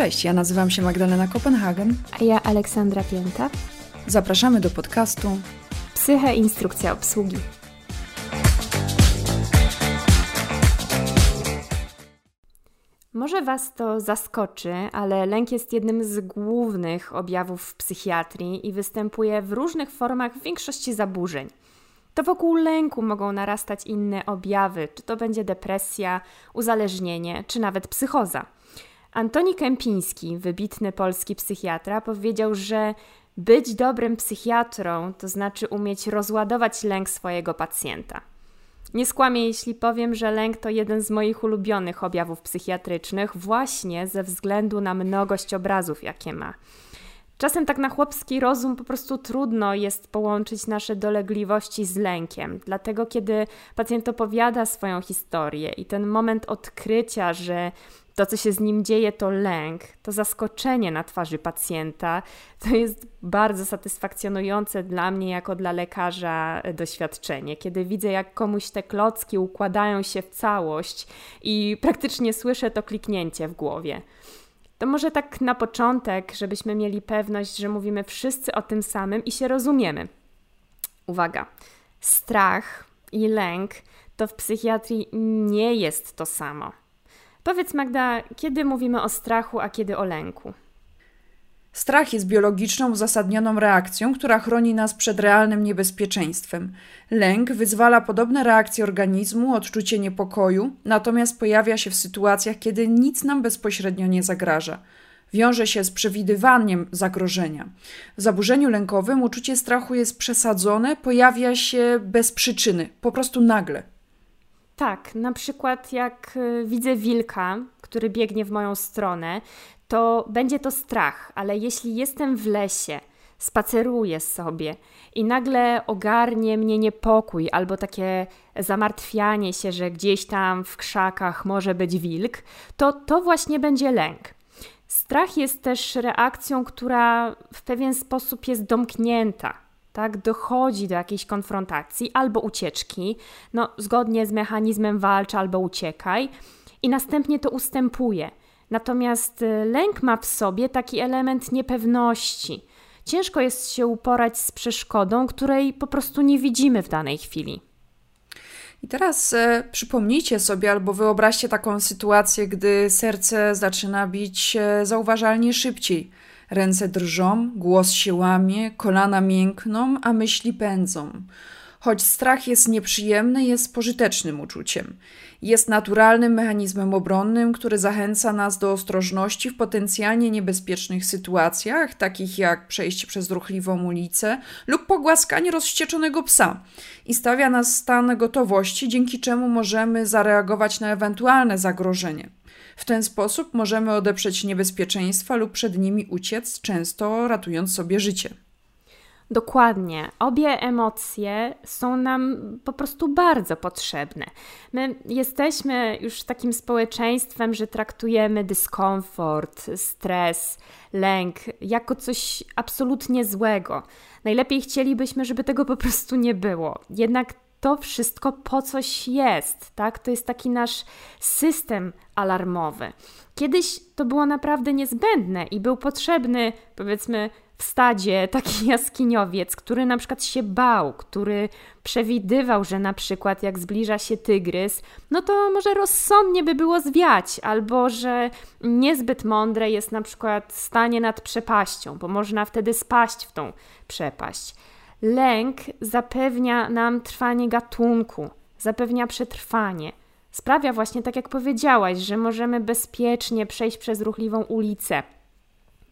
Cześć, ja nazywam się Magdalena Kopenhagen. A ja Aleksandra Pięta. Zapraszamy do podcastu Psyche Instrukcja Obsługi. Może Was to zaskoczy, ale lęk jest jednym z głównych objawów w psychiatrii i występuje w różnych formach w większości zaburzeń. To wokół lęku mogą narastać inne objawy, czy to będzie depresja, uzależnienie, czy nawet psychoza. Antoni Kępiński, wybitny polski psychiatra, powiedział, że być dobrym psychiatrą to znaczy umieć rozładować lęk swojego pacjenta. Nie skłamię, jeśli powiem, że lęk to jeden z moich ulubionych objawów psychiatrycznych, właśnie ze względu na mnogość obrazów, jakie ma. Czasem tak na chłopski rozum po prostu trudno jest połączyć nasze dolegliwości z lękiem. Dlatego, kiedy pacjent opowiada swoją historię i ten moment odkrycia, że to, co się z nim dzieje, to lęk, to zaskoczenie na twarzy pacjenta, to jest bardzo satysfakcjonujące dla mnie, jako dla lekarza, e, doświadczenie. Kiedy widzę, jak komuś te klocki układają się w całość i praktycznie słyszę to kliknięcie w głowie. To może tak na początek, żebyśmy mieli pewność, że mówimy wszyscy o tym samym i się rozumiemy. Uwaga, strach i lęk to w psychiatrii nie jest to samo. Powiedz Magda, kiedy mówimy o strachu, a kiedy o lęku? Strach jest biologiczną, uzasadnioną reakcją, która chroni nas przed realnym niebezpieczeństwem. Lęk wyzwala podobne reakcje organizmu, odczucie niepokoju, natomiast pojawia się w sytuacjach, kiedy nic nam bezpośrednio nie zagraża. Wiąże się z przewidywaniem zagrożenia. W zaburzeniu lękowym uczucie strachu jest przesadzone, pojawia się bez przyczyny, po prostu nagle. Tak, na przykład jak y, widzę wilka, który biegnie w moją stronę, to będzie to strach, ale jeśli jestem w lesie, spaceruję sobie i nagle ogarnie mnie niepokój albo takie zamartwianie się, że gdzieś tam w krzakach może być wilk, to to właśnie będzie lęk. Strach jest też reakcją, która w pewien sposób jest domknięta tak, dochodzi do jakiejś konfrontacji albo ucieczki, no zgodnie z mechanizmem walcz albo uciekaj i następnie to ustępuje. Natomiast y, lęk ma w sobie taki element niepewności. Ciężko jest się uporać z przeszkodą, której po prostu nie widzimy w danej chwili. I teraz e, przypomnijcie sobie albo wyobraźcie taką sytuację, gdy serce zaczyna bić e, zauważalnie szybciej Ręce drżą, głos się łamie, kolana miękną, a myśli pędzą. Choć strach jest nieprzyjemny, jest pożytecznym uczuciem. Jest naturalnym mechanizmem obronnym, który zachęca nas do ostrożności w potencjalnie niebezpiecznych sytuacjach, takich jak przejście przez ruchliwą ulicę lub pogłaskanie rozwścieczonego psa, i stawia nas w stan gotowości, dzięki czemu możemy zareagować na ewentualne zagrożenie. W ten sposób możemy odeprzeć niebezpieczeństwa lub przed nimi uciec, często ratując sobie życie. Dokładnie. Obie emocje są nam po prostu bardzo potrzebne. My jesteśmy już takim społeczeństwem, że traktujemy dyskomfort, stres, lęk jako coś absolutnie złego. Najlepiej chcielibyśmy, żeby tego po prostu nie było. Jednak to wszystko po coś jest, tak? To jest taki nasz system alarmowy. Kiedyś to było naprawdę niezbędne i był potrzebny, powiedzmy, w stadzie taki jaskiniowiec, który na przykład się bał, który przewidywał, że na przykład jak zbliża się tygrys, no to może rozsądnie by było zwiać, albo że niezbyt mądre jest na przykład stanie nad przepaścią, bo można wtedy spaść w tą przepaść. Lęk zapewnia nam trwanie gatunku, zapewnia przetrwanie. Sprawia właśnie, tak jak powiedziałaś, że możemy bezpiecznie przejść przez ruchliwą ulicę.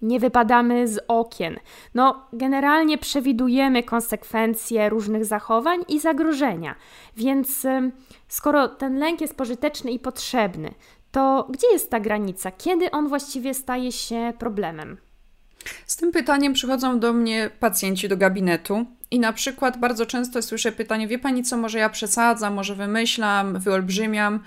Nie wypadamy z okien. No, generalnie przewidujemy konsekwencje różnych zachowań i zagrożenia. Więc skoro ten lęk jest pożyteczny i potrzebny, to gdzie jest ta granica? Kiedy on właściwie staje się problemem? Z tym pytaniem przychodzą do mnie pacjenci do gabinetu i na przykład bardzo często słyszę pytanie: Wie pani co, może ja przesadzam, może wymyślam, wyolbrzymiam.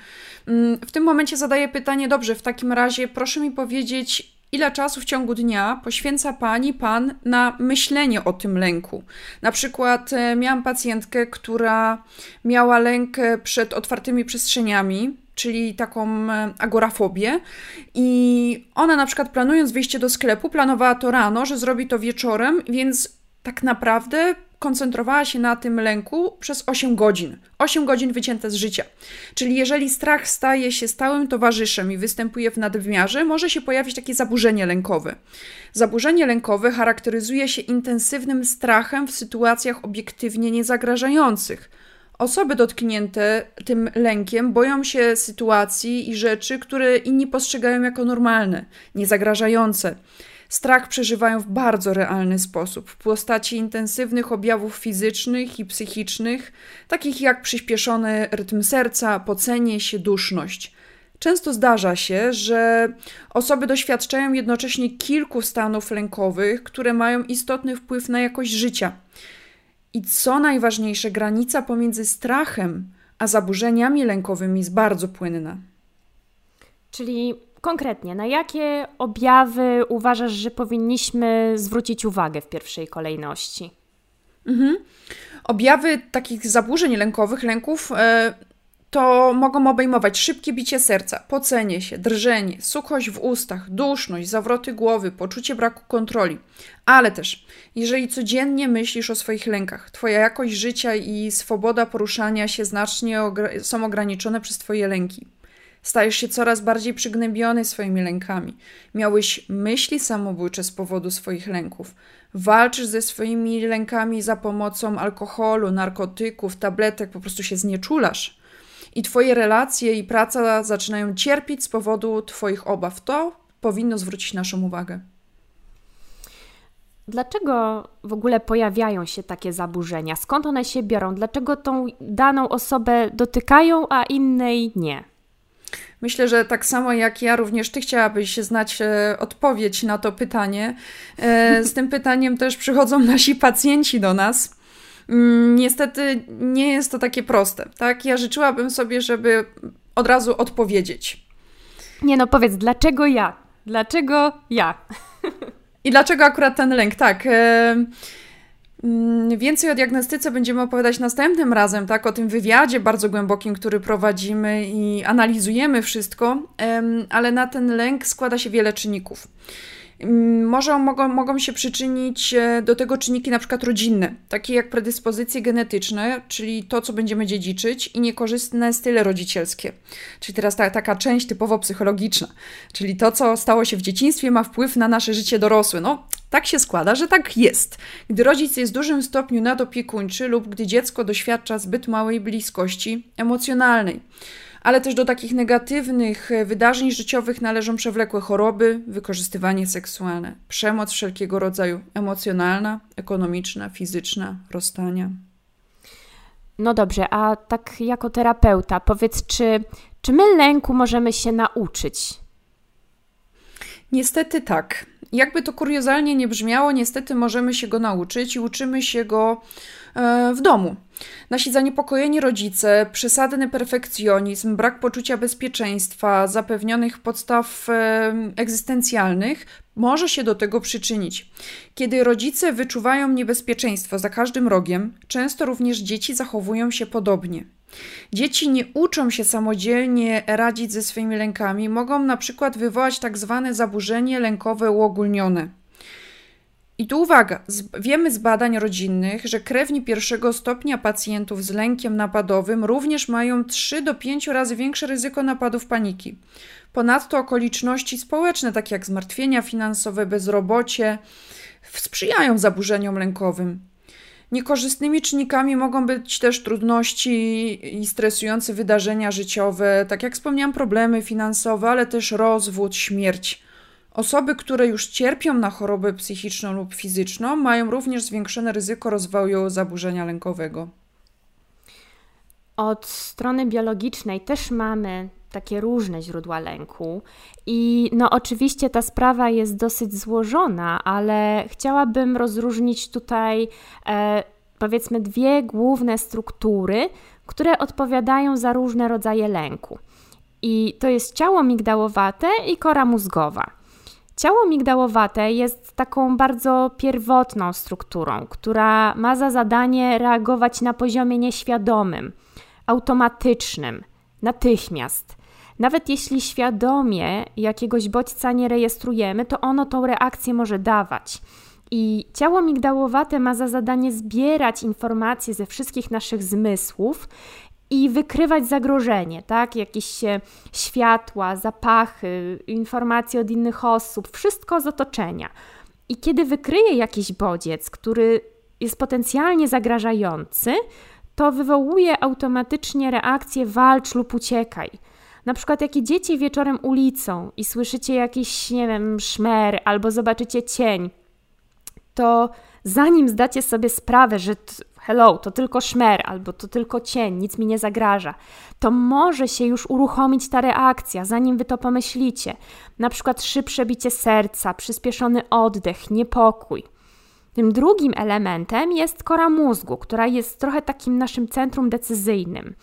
Mm, w tym momencie zadaję pytanie: Dobrze, w takim razie proszę mi powiedzieć, ile czasu w ciągu dnia poświęca pani, pan na myślenie o tym lęku. Na przykład e, miałam pacjentkę, która miała lęk przed otwartymi przestrzeniami czyli taką e, agorafobię. I ona na przykład planując wyjście do sklepu, planowała to rano, że zrobi to wieczorem, więc tak naprawdę koncentrowała się na tym lęku przez 8 godzin. 8 godzin wycięte z życia. Czyli jeżeli strach staje się stałym towarzyszem i występuje w nadwymiarze, może się pojawić takie zaburzenie lękowe. Zaburzenie lękowe charakteryzuje się intensywnym strachem w sytuacjach obiektywnie niezagrażających. Osoby dotknięte tym lękiem boją się sytuacji i rzeczy, które inni postrzegają jako normalne, niezagrażające. Strach przeżywają w bardzo realny sposób, w postaci intensywnych objawów fizycznych i psychicznych, takich jak przyspieszony rytm serca, pocenie się, duszność. Często zdarza się, że osoby doświadczają jednocześnie kilku stanów lękowych, które mają istotny wpływ na jakość życia. I co najważniejsze, granica pomiędzy strachem a zaburzeniami lękowymi jest bardzo płynna. Czyli Konkretnie, na jakie objawy uważasz, że powinniśmy zwrócić uwagę w pierwszej kolejności? Mhm. Objawy takich zaburzeń lękowych, lęków, e, to mogą obejmować szybkie bicie serca, pocenie się, drżenie, suchość w ustach, duszność, zawroty głowy, poczucie braku kontroli. Ale też, jeżeli codziennie myślisz o swoich lękach, Twoja jakość życia i swoboda poruszania się znacznie są ograniczone przez Twoje lęki. Stajesz się coraz bardziej przygnębiony swoimi lękami. Miałeś myśli samobójcze z powodu swoich lęków. Walczysz ze swoimi lękami za pomocą alkoholu, narkotyków, tabletek, po prostu się znieczulasz. I twoje relacje i praca zaczynają cierpieć z powodu twoich obaw. To powinno zwrócić naszą uwagę. Dlaczego w ogóle pojawiają się takie zaburzenia? Skąd one się biorą? Dlaczego tą daną osobę dotykają, a innej nie? Myślę, że tak samo jak ja, również Ty chciałabyś znać e, odpowiedź na to pytanie. E, z tym pytaniem też przychodzą nasi pacjenci do nas. Mm, niestety nie jest to takie proste, tak? Ja życzyłabym sobie, żeby od razu odpowiedzieć. Nie no, powiedz, dlaczego ja? Dlaczego ja? I dlaczego akurat ten lęk? Tak. Mm, więcej o diagnostyce będziemy opowiadać następnym razem, tak? O tym wywiadzie bardzo głębokim, który prowadzimy i analizujemy wszystko, ale na ten lęk składa się wiele czynników. Mm, może mogą, mogą się przyczynić e, do tego czynniki na przykład rodzinne, takie jak predyspozycje genetyczne, czyli to, co będziemy dziedziczyć, i niekorzystne style rodzicielskie. Czyli teraz ta, taka część typowo psychologiczna, czyli to, co stało się w dzieciństwie, ma wpływ na nasze życie dorosłe. No, tak się składa, że tak jest. Gdy rodzic jest w dużym stopniu nadopiekuńczy lub gdy dziecko doświadcza zbyt małej bliskości emocjonalnej ale też do takich negatywnych e, wydarzeń życiowych należą przewlekłe choroby, wykorzystywanie seksualne, przemoc wszelkiego rodzaju emocjonalna, ekonomiczna, fizyczna, rozstania. No dobrze, a tak jako terapeuta, powiedz, czy, czy my lęku możemy się nauczyć? Niestety tak. Jakby to kuriozalnie nie brzmiało, niestety możemy się go nauczyć i uczymy się go e, w domu. Nasi zaniepokojeni rodzice, przesadny perfekcjonizm, brak poczucia bezpieczeństwa, zapewnionych podstaw e, egzystencjalnych może się do tego przyczynić. Kiedy rodzice wyczuwają niebezpieczeństwo za każdym rogiem, często również dzieci zachowują się podobnie. Dzieci nie uczą się samodzielnie radzić ze swoimi lękami, mogą na przykład wywołać tak zwane zaburzenie lękowe uogólnione. I tu uwaga, wiemy z badań rodzinnych, że krewni pierwszego stopnia pacjentów z lękiem napadowym również mają 3 do 5 razy większe ryzyko napadów paniki. Ponadto okoliczności społeczne, takie jak zmartwienia finansowe, bezrobocie, sprzyjają zaburzeniom lękowym. Niekorzystnymi czynnikami mogą być też trudności i stresujące wydarzenia życiowe, tak jak wspomniałam, problemy finansowe, ale też rozwód, śmierć. Osoby, które już cierpią na chorobę psychiczną lub fizyczną, mają również zwiększone ryzyko rozwoju zaburzenia lękowego. Od strony biologicznej też mamy takie różne źródła lęku. I no oczywiście ta sprawa jest dosyć złożona, ale chciałabym rozróżnić tutaj e, powiedzmy dwie główne struktury, które odpowiadają za różne rodzaje lęku. I to jest ciało migdałowate i kora mózgowa. Ciało migdałowate jest taką bardzo pierwotną strukturą, która ma za zadanie reagować na poziomie nieświadomym, automatycznym, natychmiast – Nawet jeśli świadomie jakiegoś bodźca nie rejestrujemy, to ono tą reakcję może dawać. I ciało migdałowate ma za zadanie zbierać informacje ze wszystkich naszych zmysłów i wykrywać zagrożenie, tak? Jakieś światła, zapachy, informacje od innych osób, wszystko z otoczenia. I kiedy wykryje jakiś bodziec, który jest potencjalnie zagrażający, to wywołuje automatycznie reakcję walcz lub uciekaj. Na przykład, jak idziecie wieczorem ulicą i słyszycie jakiś, nie wiem, szmer albo zobaczycie cień, to zanim zdacie sobie sprawę, że hello, to tylko szmer albo to tylko cień, nic mi nie zagraża, to może się już uruchomić ta reakcja, zanim wy to pomyślicie. Na przykład szybsze bicie serca, przyspieszony oddech, niepokój. Tym drugim elementem jest kora mózgu, która jest trochę takim naszym centrum decyzyjnym.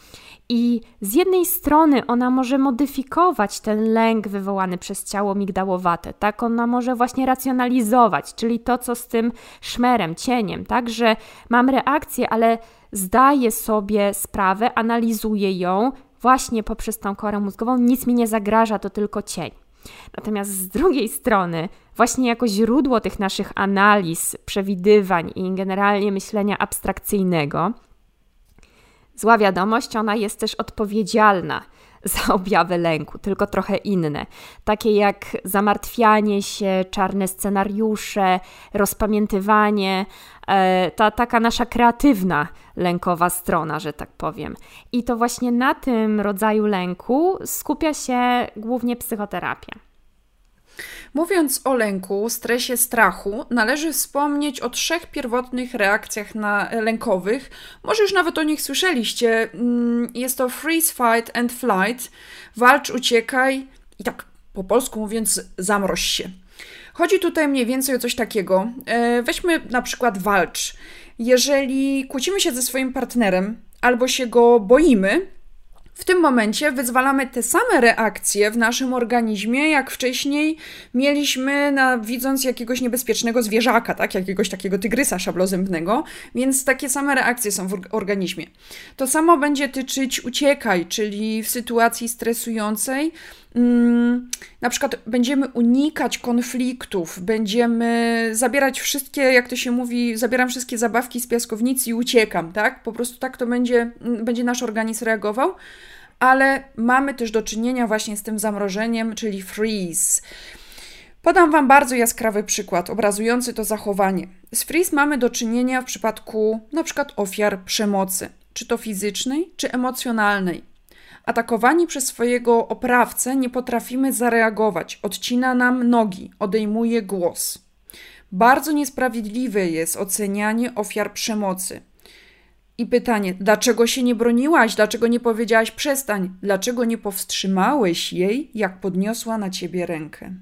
I z jednej strony ona może modyfikować ten lęk wywołany przez ciało migdałowate, tak? Ona może właśnie racjonalizować, czyli to, co z tym szmerem, cieniem, tak? Że mam reakcję, ale zdaję sobie sprawę, analizuję ją właśnie poprzez tą korę mózgową, nic mi nie zagraża, to tylko cień. Natomiast z drugiej strony, właśnie jako źródło tych naszych analiz, przewidywań i generalnie myślenia abstrakcyjnego, zła wiadomość, ona jest też odpowiedzialna za objawy lęku, tylko trochę inne. Takie jak zamartwianie się, czarne scenariusze, rozpamiętywanie, e, ta taka nasza kreatywna lękowa strona, że tak powiem. I to właśnie na tym rodzaju lęku skupia się głównie psychoterapia. Mówiąc o lęku, stresie, strachu, należy wspomnieć o trzech pierwotnych reakcjach na lękowych. Może już nawet o nich słyszeliście. Mm, jest to freeze, fight and flight. Walcz, uciekaj i tak po polsku mówiąc zamroź się. Chodzi tutaj mniej więcej o coś takiego. E, weźmy na przykład walcz. Jeżeli kłócimy się ze swoim partnerem albo się go boimy, w tym momencie wyzwalamy te same reakcje w naszym organizmie, jak wcześniej mieliśmy na, widząc jakiegoś niebezpiecznego zwierzaka, tak? jakiegoś takiego tygrysa szablozębnego, więc takie same reakcje są w organizmie. To samo będzie tyczyć uciekaj, czyli w sytuacji stresującej Mm, na przykład będziemy unikać konfliktów, będziemy zabierać wszystkie, jak to się mówi, zabieram wszystkie zabawki z piaskownicy i uciekam, tak? Po prostu tak to będzie, mm, będzie nasz organizm reagował, ale mamy też do czynienia właśnie z tym zamrożeniem, czyli freeze. Podam Wam bardzo jaskrawy przykład obrazujący to zachowanie. Z freeze mamy do czynienia w przypadku na przykład ofiar przemocy, czy to fizycznej, czy emocjonalnej. Atakowani przez swojego oprawcę nie potrafimy zareagować, odcina nam nogi, odejmuje głos. Bardzo niesprawiedliwe jest ocenianie ofiar przemocy. I pytanie, dlaczego się nie broniłaś, dlaczego nie powiedziałaś przestań, dlaczego nie powstrzymałeś jej, jak podniosła na ciebie rękę?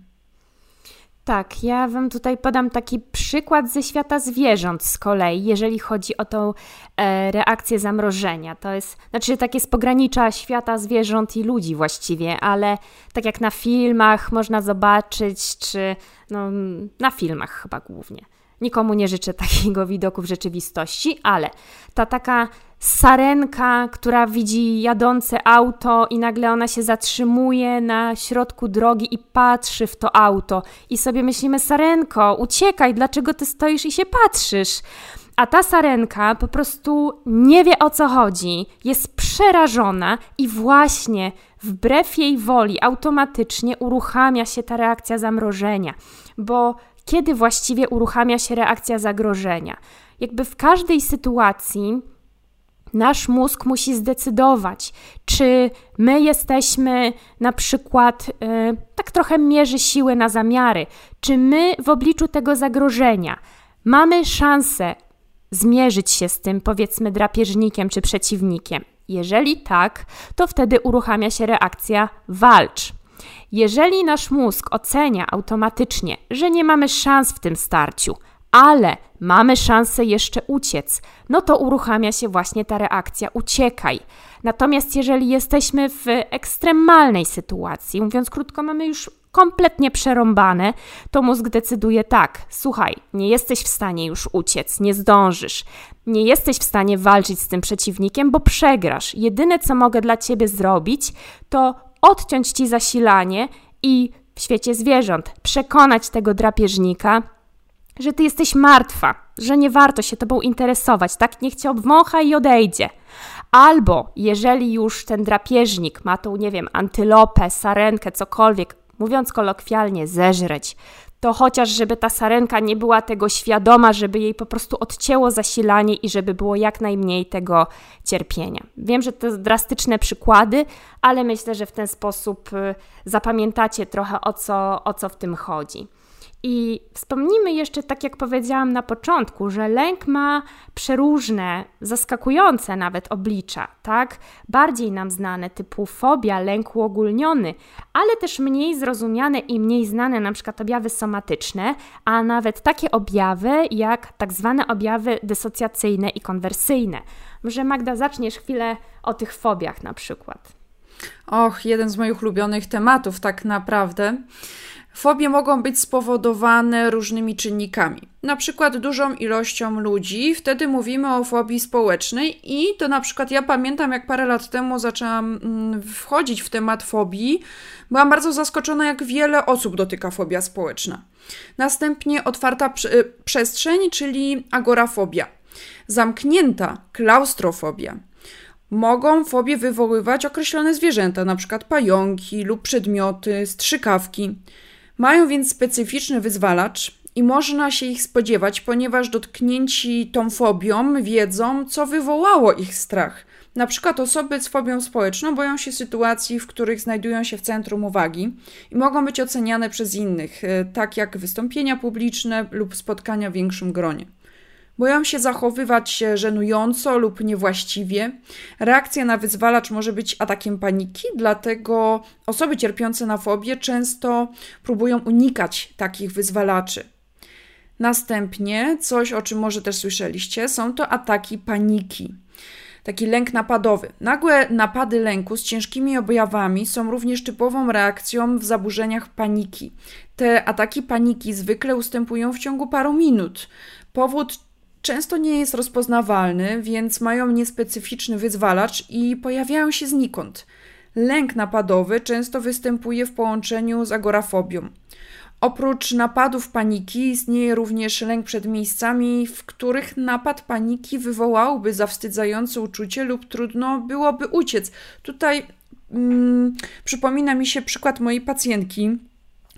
Tak, ja Wam tutaj podam taki przykład ze świata zwierząt z kolei, jeżeli chodzi o tą e, reakcję zamrożenia. To jest, znaczy, takie z pogranicza świata zwierząt i ludzi właściwie, ale tak jak na filmach można zobaczyć, czy no, na filmach chyba głównie. Nikomu nie życzę takiego widoku w rzeczywistości, ale ta taka sarenka, która widzi jadące auto i nagle ona się zatrzymuje na środku drogi i patrzy w to auto i sobie myślimy, sarenko, uciekaj, dlaczego ty stoisz i się patrzysz? A ta sarenka po prostu nie wie o co chodzi, jest przerażona i właśnie wbrew jej woli automatycznie uruchamia się ta reakcja zamrożenia, bo kiedy właściwie uruchamia się reakcja zagrożenia? Jakby w każdej sytuacji nasz mózg musi zdecydować, czy my jesteśmy na przykład, yy, tak trochę mierzy siły na zamiary, czy my w obliczu tego zagrożenia mamy szansę zmierzyć się z tym, powiedzmy, drapieżnikiem czy przeciwnikiem. Jeżeli tak, to wtedy uruchamia się reakcja walcz. Jeżeli nasz mózg ocenia automatycznie, że nie mamy szans w tym starciu, ale mamy szansę jeszcze uciec, no to uruchamia się właśnie ta reakcja uciekaj. Natomiast jeżeli jesteśmy w ekstremalnej sytuacji, mówiąc krótko, mamy już kompletnie przerąbane, to mózg decyduje tak: słuchaj, nie jesteś w stanie już uciec, nie zdążysz, nie jesteś w stanie walczyć z tym przeciwnikiem, bo przegrasz. Jedyne, co mogę dla ciebie zrobić, to odciąć ci zasilanie i w świecie zwierząt przekonać tego drapieżnika, że ty jesteś martwa, że nie warto się tobą interesować, tak? Niech cię obwącha i odejdzie. Albo jeżeli już ten drapieżnik ma tą, nie wiem, antylopę, sarenkę, cokolwiek, mówiąc kolokwialnie, zeżreć, to chociaż żeby ta sarenka nie była tego świadoma, żeby jej po prostu odcięło zasilanie i żeby było jak najmniej tego cierpienia. Wiem, że to drastyczne przykłady, ale myślę, że w ten sposób y, zapamiętacie trochę o co, o co w tym chodzi. I wspomnijmy jeszcze, tak jak powiedziałam na początku, że lęk ma przeróżne, zaskakujące nawet oblicza, tak? Bardziej nam znane, typu fobia, lęk uogólniony, ale też mniej zrozumiane i mniej znane, na przykład objawy somatyczne, a nawet takie objawy jak tak zwane objawy dysocjacyjne i konwersyjne. Może Magda zaczniesz chwilę o tych fobiach na przykład. Och, jeden z moich ulubionych tematów, tak naprawdę. Fobie mogą być spowodowane różnymi czynnikami, na przykład dużą ilością ludzi, wtedy mówimy o fobii społecznej i to na przykład ja pamiętam jak parę lat temu zaczęłam mm, wchodzić w temat fobii, byłam bardzo zaskoczona jak wiele osób dotyka fobia społeczna. Następnie otwarta przestrzeń, czyli agorafobia. Zamknięta klaustrofobia. Mogą fobię wywoływać określone zwierzęta, np. pająki lub przedmioty, strzykawki. Mają więc specyficzny wyzwalacz i można się ich spodziewać, ponieważ dotknięci tą fobią wiedzą, co wywołało ich strach. Na przykład osoby z fobią społeczną boją się sytuacji, w których znajdują się w centrum uwagi i mogą być oceniane przez innych, e, tak jak wystąpienia publiczne lub spotkania w większym gronie. Boją się zachowywać się żenująco lub niewłaściwie. Reakcja na wyzwalacz może być atakiem paniki, dlatego osoby cierpiące na fobię często próbują unikać takich wyzwalaczy. Następnie, coś o czym może też słyszeliście, są to ataki paniki. Taki lęk napadowy. Nagłe napady lęku z ciężkimi objawami są również typową reakcją w zaburzeniach paniki. Te ataki paniki zwykle ustępują w ciągu paru minut. Powód często nie jest rozpoznawalny, więc mają niespecyficzny wyzwalacz i pojawiają się znikąd. Lęk napadowy często występuje w połączeniu z agorafobią. Oprócz napadów paniki istnieje również lęk przed miejscami, w których napad paniki wywołałby zawstydzające uczucie lub trudno byłoby uciec. Tutaj mm, przypomina mi się przykład mojej pacjentki,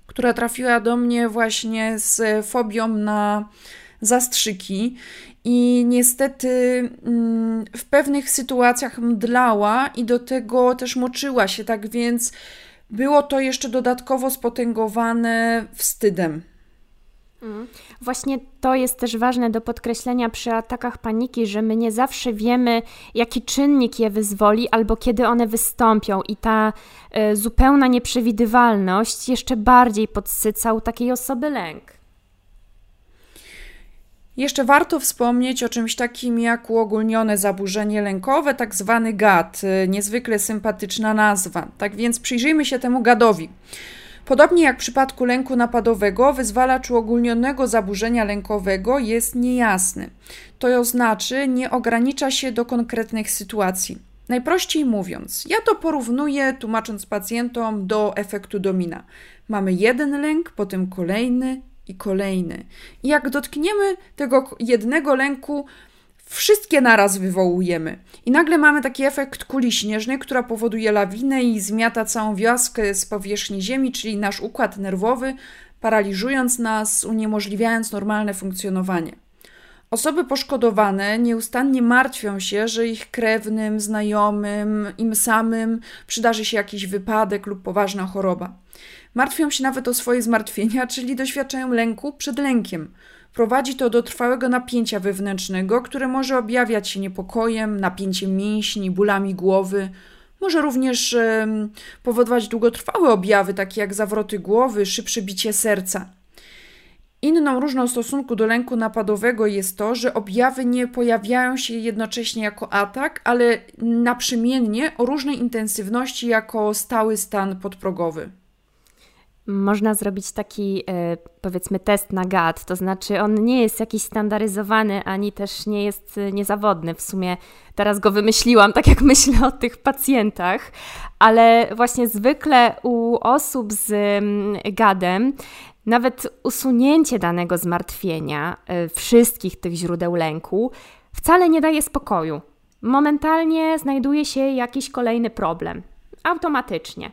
która trafiła do mnie właśnie z fobią na zastrzyki i niestety mm, w pewnych sytuacjach mdlała i do tego też moczyła się, tak więc było to jeszcze dodatkowo spotęgowane wstydem. Mhm. Właśnie to jest też ważne do podkreślenia przy atakach paniki, że my nie zawsze wiemy, jaki czynnik je wyzwoli albo kiedy one wystąpią, i ta y, zupełna nieprzewidywalność jeszcze bardziej podsyca u takiej osoby lęk. Jeszcze warto wspomnieć o czymś takim jak uogólnione zaburzenie lękowe, tak zwany GAD, y, niezwykle sympatyczna nazwa. Tak więc przyjrzyjmy się temu GADowi. Podobnie jak w przypadku lęku napadowego, wyzwalacz uogólnionego zaburzenia lękowego jest niejasny. To znaczy, nie ogranicza się do konkretnych sytuacji. Najprościej mówiąc, ja to porównuję, tłumacząc pacjentom, do efektu domina. Mamy jeden lęk, potem kolejny, i kolejny. I jak dotkniemy tego jednego lęku, wszystkie naraz wywołujemy. I nagle mamy taki efekt kuli śnieżnej, która powoduje lawinę i zmiata całą wioskę z powierzchni Ziemi, czyli nasz układ nerwowy, paraliżując nas, uniemożliwiając normalne funkcjonowanie. Osoby poszkodowane nieustannie martwią się, że ich krewnym, znajomym, im samym przydarzy się jakiś wypadek lub poważna choroba. Martwią się nawet o swoje zmartwienia, czyli doświadczają lęku przed lękiem. Prowadzi to do trwałego napięcia wewnętrznego, które może objawiać się niepokojem, napięciem mięśni, bólami głowy. Może również powodować długotrwałe objawy, takie jak zawroty głowy, szybsze bicie serca. Inną różną stosunku do lęku napadowego jest to, że objawy nie pojawiają się jednocześnie jako atak, ale naprzemiennie o różnej intensywności jako stały stan podprogowy. Można zrobić taki, e, powiedzmy, test na gad. To znaczy, on nie jest jakiś standaryzowany, ani też nie jest e, niezawodny. W sumie teraz go wymyśliłam, tak jak myślę o tych pacjentach, ale właśnie zwykle u osób z mm, gadem nawet usunięcie danego zmartwienia, e, wszystkich tych źródeł lęku, wcale nie daje spokoju. Momentalnie znajduje się jakiś kolejny problem. Automatycznie.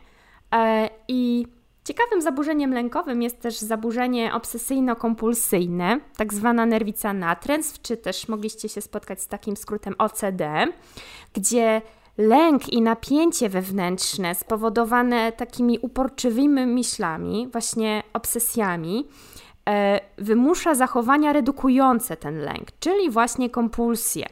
I Ciekawym zaburzeniem lękowym jest też zaburzenie obsesyjno-kompulsyjne, tak zwana nerwica natręstw, czy też mogliście się spotkać z takim skrótem OCD, gdzie lęk i napięcie wewnętrzne spowodowane takimi uporczywymi myślami, właśnie obsesjami, e, wymusza zachowania redukujące ten lęk, czyli właśnie kompulsje.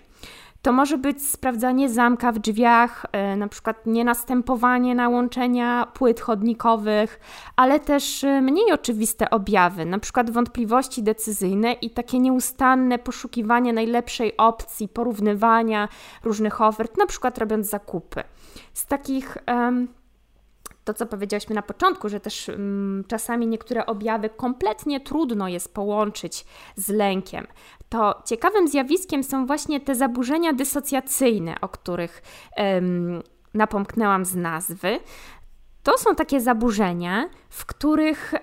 To może być sprawdzanie zamka w drzwiach, e, na przykład nienastępowanie nałączenia płyt chodnikowych, ale też e, mniej oczywiste objawy, na przykład wątpliwości decyzyjne i takie nieustanne poszukiwanie najlepszej opcji, porównywania różnych ofert, na przykład robiąc zakupy. Z takich um, to, co powiedziałyśmy na początku, że też um, czasami niektóre objawy kompletnie trudno jest połączyć z lękiem to ciekawym zjawiskiem są właśnie te zaburzenia dysocjacyjne, o których um, napomknęłam z nazwy. To są takie zaburzenia, w których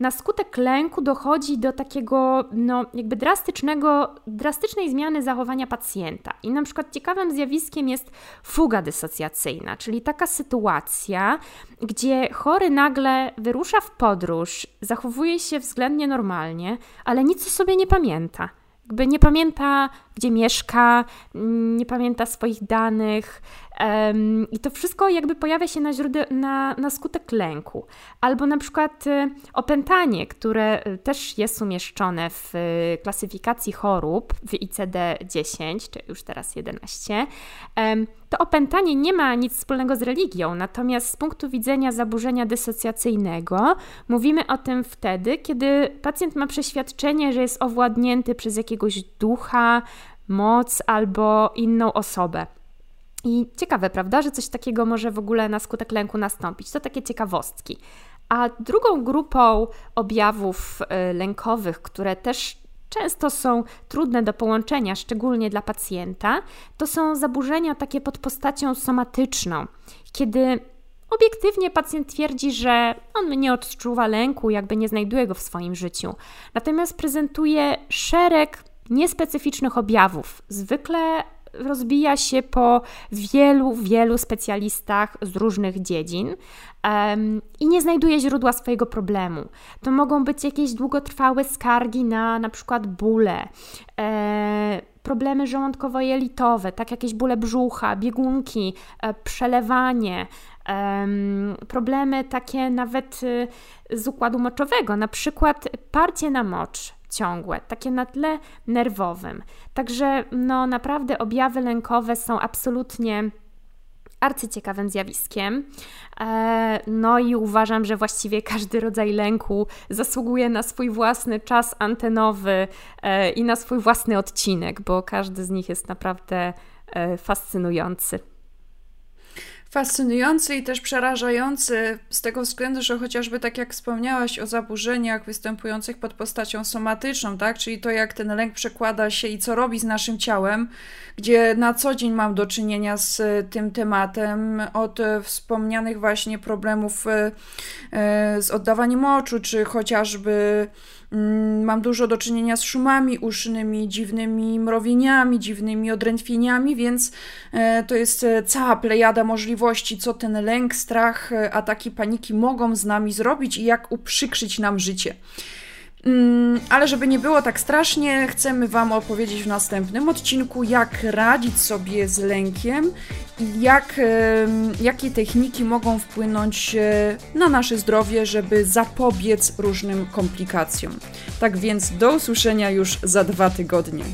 na skutek lęku dochodzi do takiego, no, jakby drastycznego, drastycznej zmiany zachowania pacjenta. I na przykład ciekawym zjawiskiem jest fuga dysocjacyjna, czyli taka sytuacja, gdzie chory nagle wyrusza w podróż, zachowuje się względnie normalnie, ale nic o sobie nie pamięta. Jakby nie pamięta, gdzie mieszka, nie pamięta swoich danych, Um, I to wszystko jakby pojawia się na, źródeł, na, na skutek lęku. Albo na przykład y, opętanie, które y, też jest umieszczone w y, klasyfikacji chorób w ICD-10, czy już teraz 11. Um, to opętanie nie ma nic wspólnego z religią, natomiast z punktu widzenia zaburzenia dysocjacyjnego mówimy o tym wtedy, kiedy pacjent ma przeświadczenie, że jest owładnięty przez jakiegoś ducha, moc albo inną osobę. I ciekawe, prawda, że coś takiego może w ogóle na skutek lęku nastąpić. To takie ciekawostki. A drugą grupą objawów y, lękowych, które też często są trudne do połączenia, szczególnie dla pacjenta, to są zaburzenia takie pod postacią somatyczną, kiedy obiektywnie pacjent twierdzi, że on nie odczuwa lęku, jakby nie znajduje go w swoim życiu, natomiast prezentuje szereg niespecyficznych objawów, zwykle rozbija się po wielu, wielu specjalistach z różnych dziedzin um, i nie znajduje źródła swojego problemu. To mogą być jakieś długotrwałe skargi na na przykład bóle, e, problemy żołądkowo-jelitowe, tak jakieś bóle brzucha, biegunki, e, przelewanie, problemy takie nawet y, z układu moczowego, na przykład parcie na mocz, ciągłe, takie na tle nerwowym. Także no naprawdę objawy lękowe są absolutnie arcyciekawym zjawiskiem. E, no i uważam, że właściwie każdy rodzaj lęku zasługuje na swój własny czas antenowy e, i na swój własny odcinek, bo każdy z nich jest naprawdę e, fascynujący fascynujący i też przerażający z tego względu, że chociażby tak jak wspomniałaś o zaburzeniach występujących pod postacią somatyczną, tak, czyli to jak ten lęk przekłada się i co robi z naszym ciałem, gdzie na co dzień mam do czynienia z tym tematem, od wspomnianych właśnie problemów e, e, z oddawaniem oczu, czy chociażby mam dużo do czynienia z szumami usznymi, dziwnymi mrowieniami, dziwnymi odrętwieniami, więc e, to jest e, cała plejada możliwości, co ten lęk, strach, e, ataki paniki mogą z nami zrobić i jak uprzykrzyć nam życie. Mm, ale żeby nie było tak strasznie, chcemy Wam opowiedzieć w następnym odcinku, jak radzić sobie z lękiem i jak, jakie techniki mogą wpłynąć e, na nasze zdrowie, żeby zapobiec różnym komplikacjom. Tak więc do usłyszenia już za dwa tygodnie.